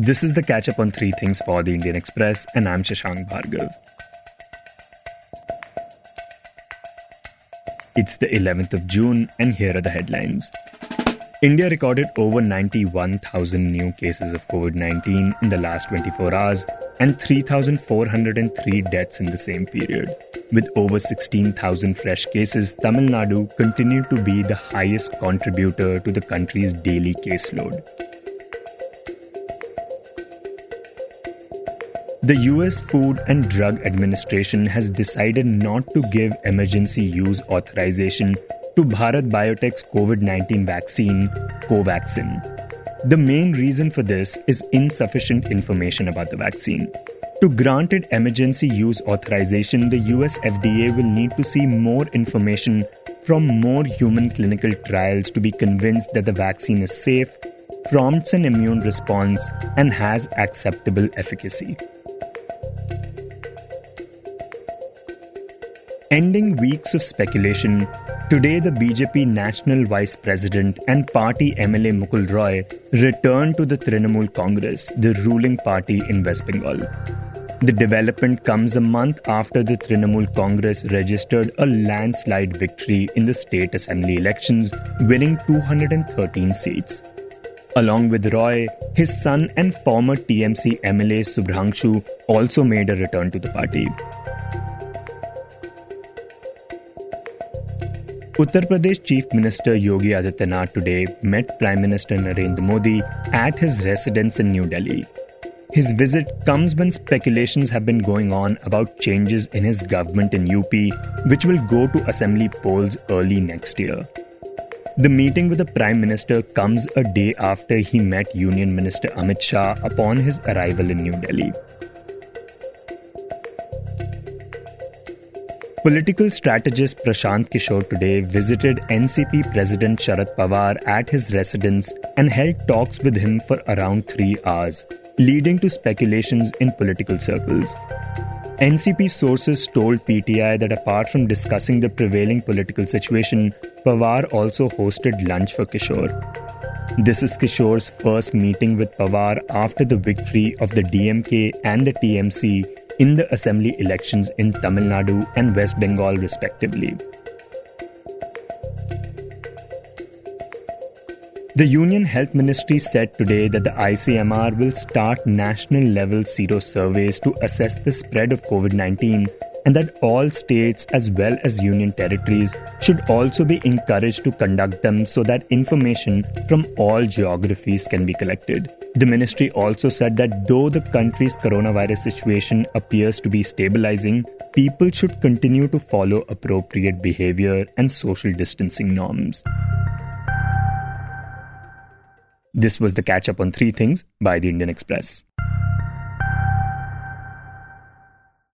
This is the catch up on three things for the Indian Express, and I'm Shashank Bhargav. It's the 11th of June, and here are the headlines. India recorded over 91,000 new cases of COVID 19 in the last 24 hours and 3,403 deaths in the same period. With over 16,000 fresh cases, Tamil Nadu continued to be the highest contributor to the country's daily caseload. The US Food and Drug Administration has decided not to give emergency use authorization to Bharat Biotech's COVID 19 vaccine, Covaxin. The main reason for this is insufficient information about the vaccine. To grant it emergency use authorization, the US FDA will need to see more information from more human clinical trials to be convinced that the vaccine is safe, prompts an immune response, and has acceptable efficacy. Ending weeks of speculation, today the BJP National Vice President and party MLA Mukul Roy returned to the Trinamool Congress, the ruling party in West Bengal. The development comes a month after the Trinamool Congress registered a landslide victory in the state assembly elections, winning 213 seats. Along with Roy, his son and former TMC MLA Subhranshu also made a return to the party. Uttar Pradesh Chief Minister Yogi Adityanath today met Prime Minister Narendra Modi at his residence in New Delhi. His visit comes when speculations have been going on about changes in his government in UP, which will go to assembly polls early next year. The meeting with the Prime Minister comes a day after he met Union Minister Amit Shah upon his arrival in New Delhi. Political strategist Prashant Kishor today visited NCP President Sharad Pawar at his residence and held talks with him for around three hours, leading to speculations in political circles. NCP sources told PTI that apart from discussing the prevailing political situation, Pawar also hosted lunch for Kishor. This is Kishor's first meeting with Pawar after the victory of the DMK and the TMC in the assembly elections in Tamil Nadu and West Bengal, respectively. The Union Health Ministry said today that the ICMR will start national level sero surveys to assess the spread of COVID 19 and that all states as well as union territories should also be encouraged to conduct them so that information from all geographies can be collected. The ministry also said that though the country's coronavirus situation appears to be stabilizing, people should continue to follow appropriate behavior and social distancing norms. This was the catch up on three things by the Indian Express.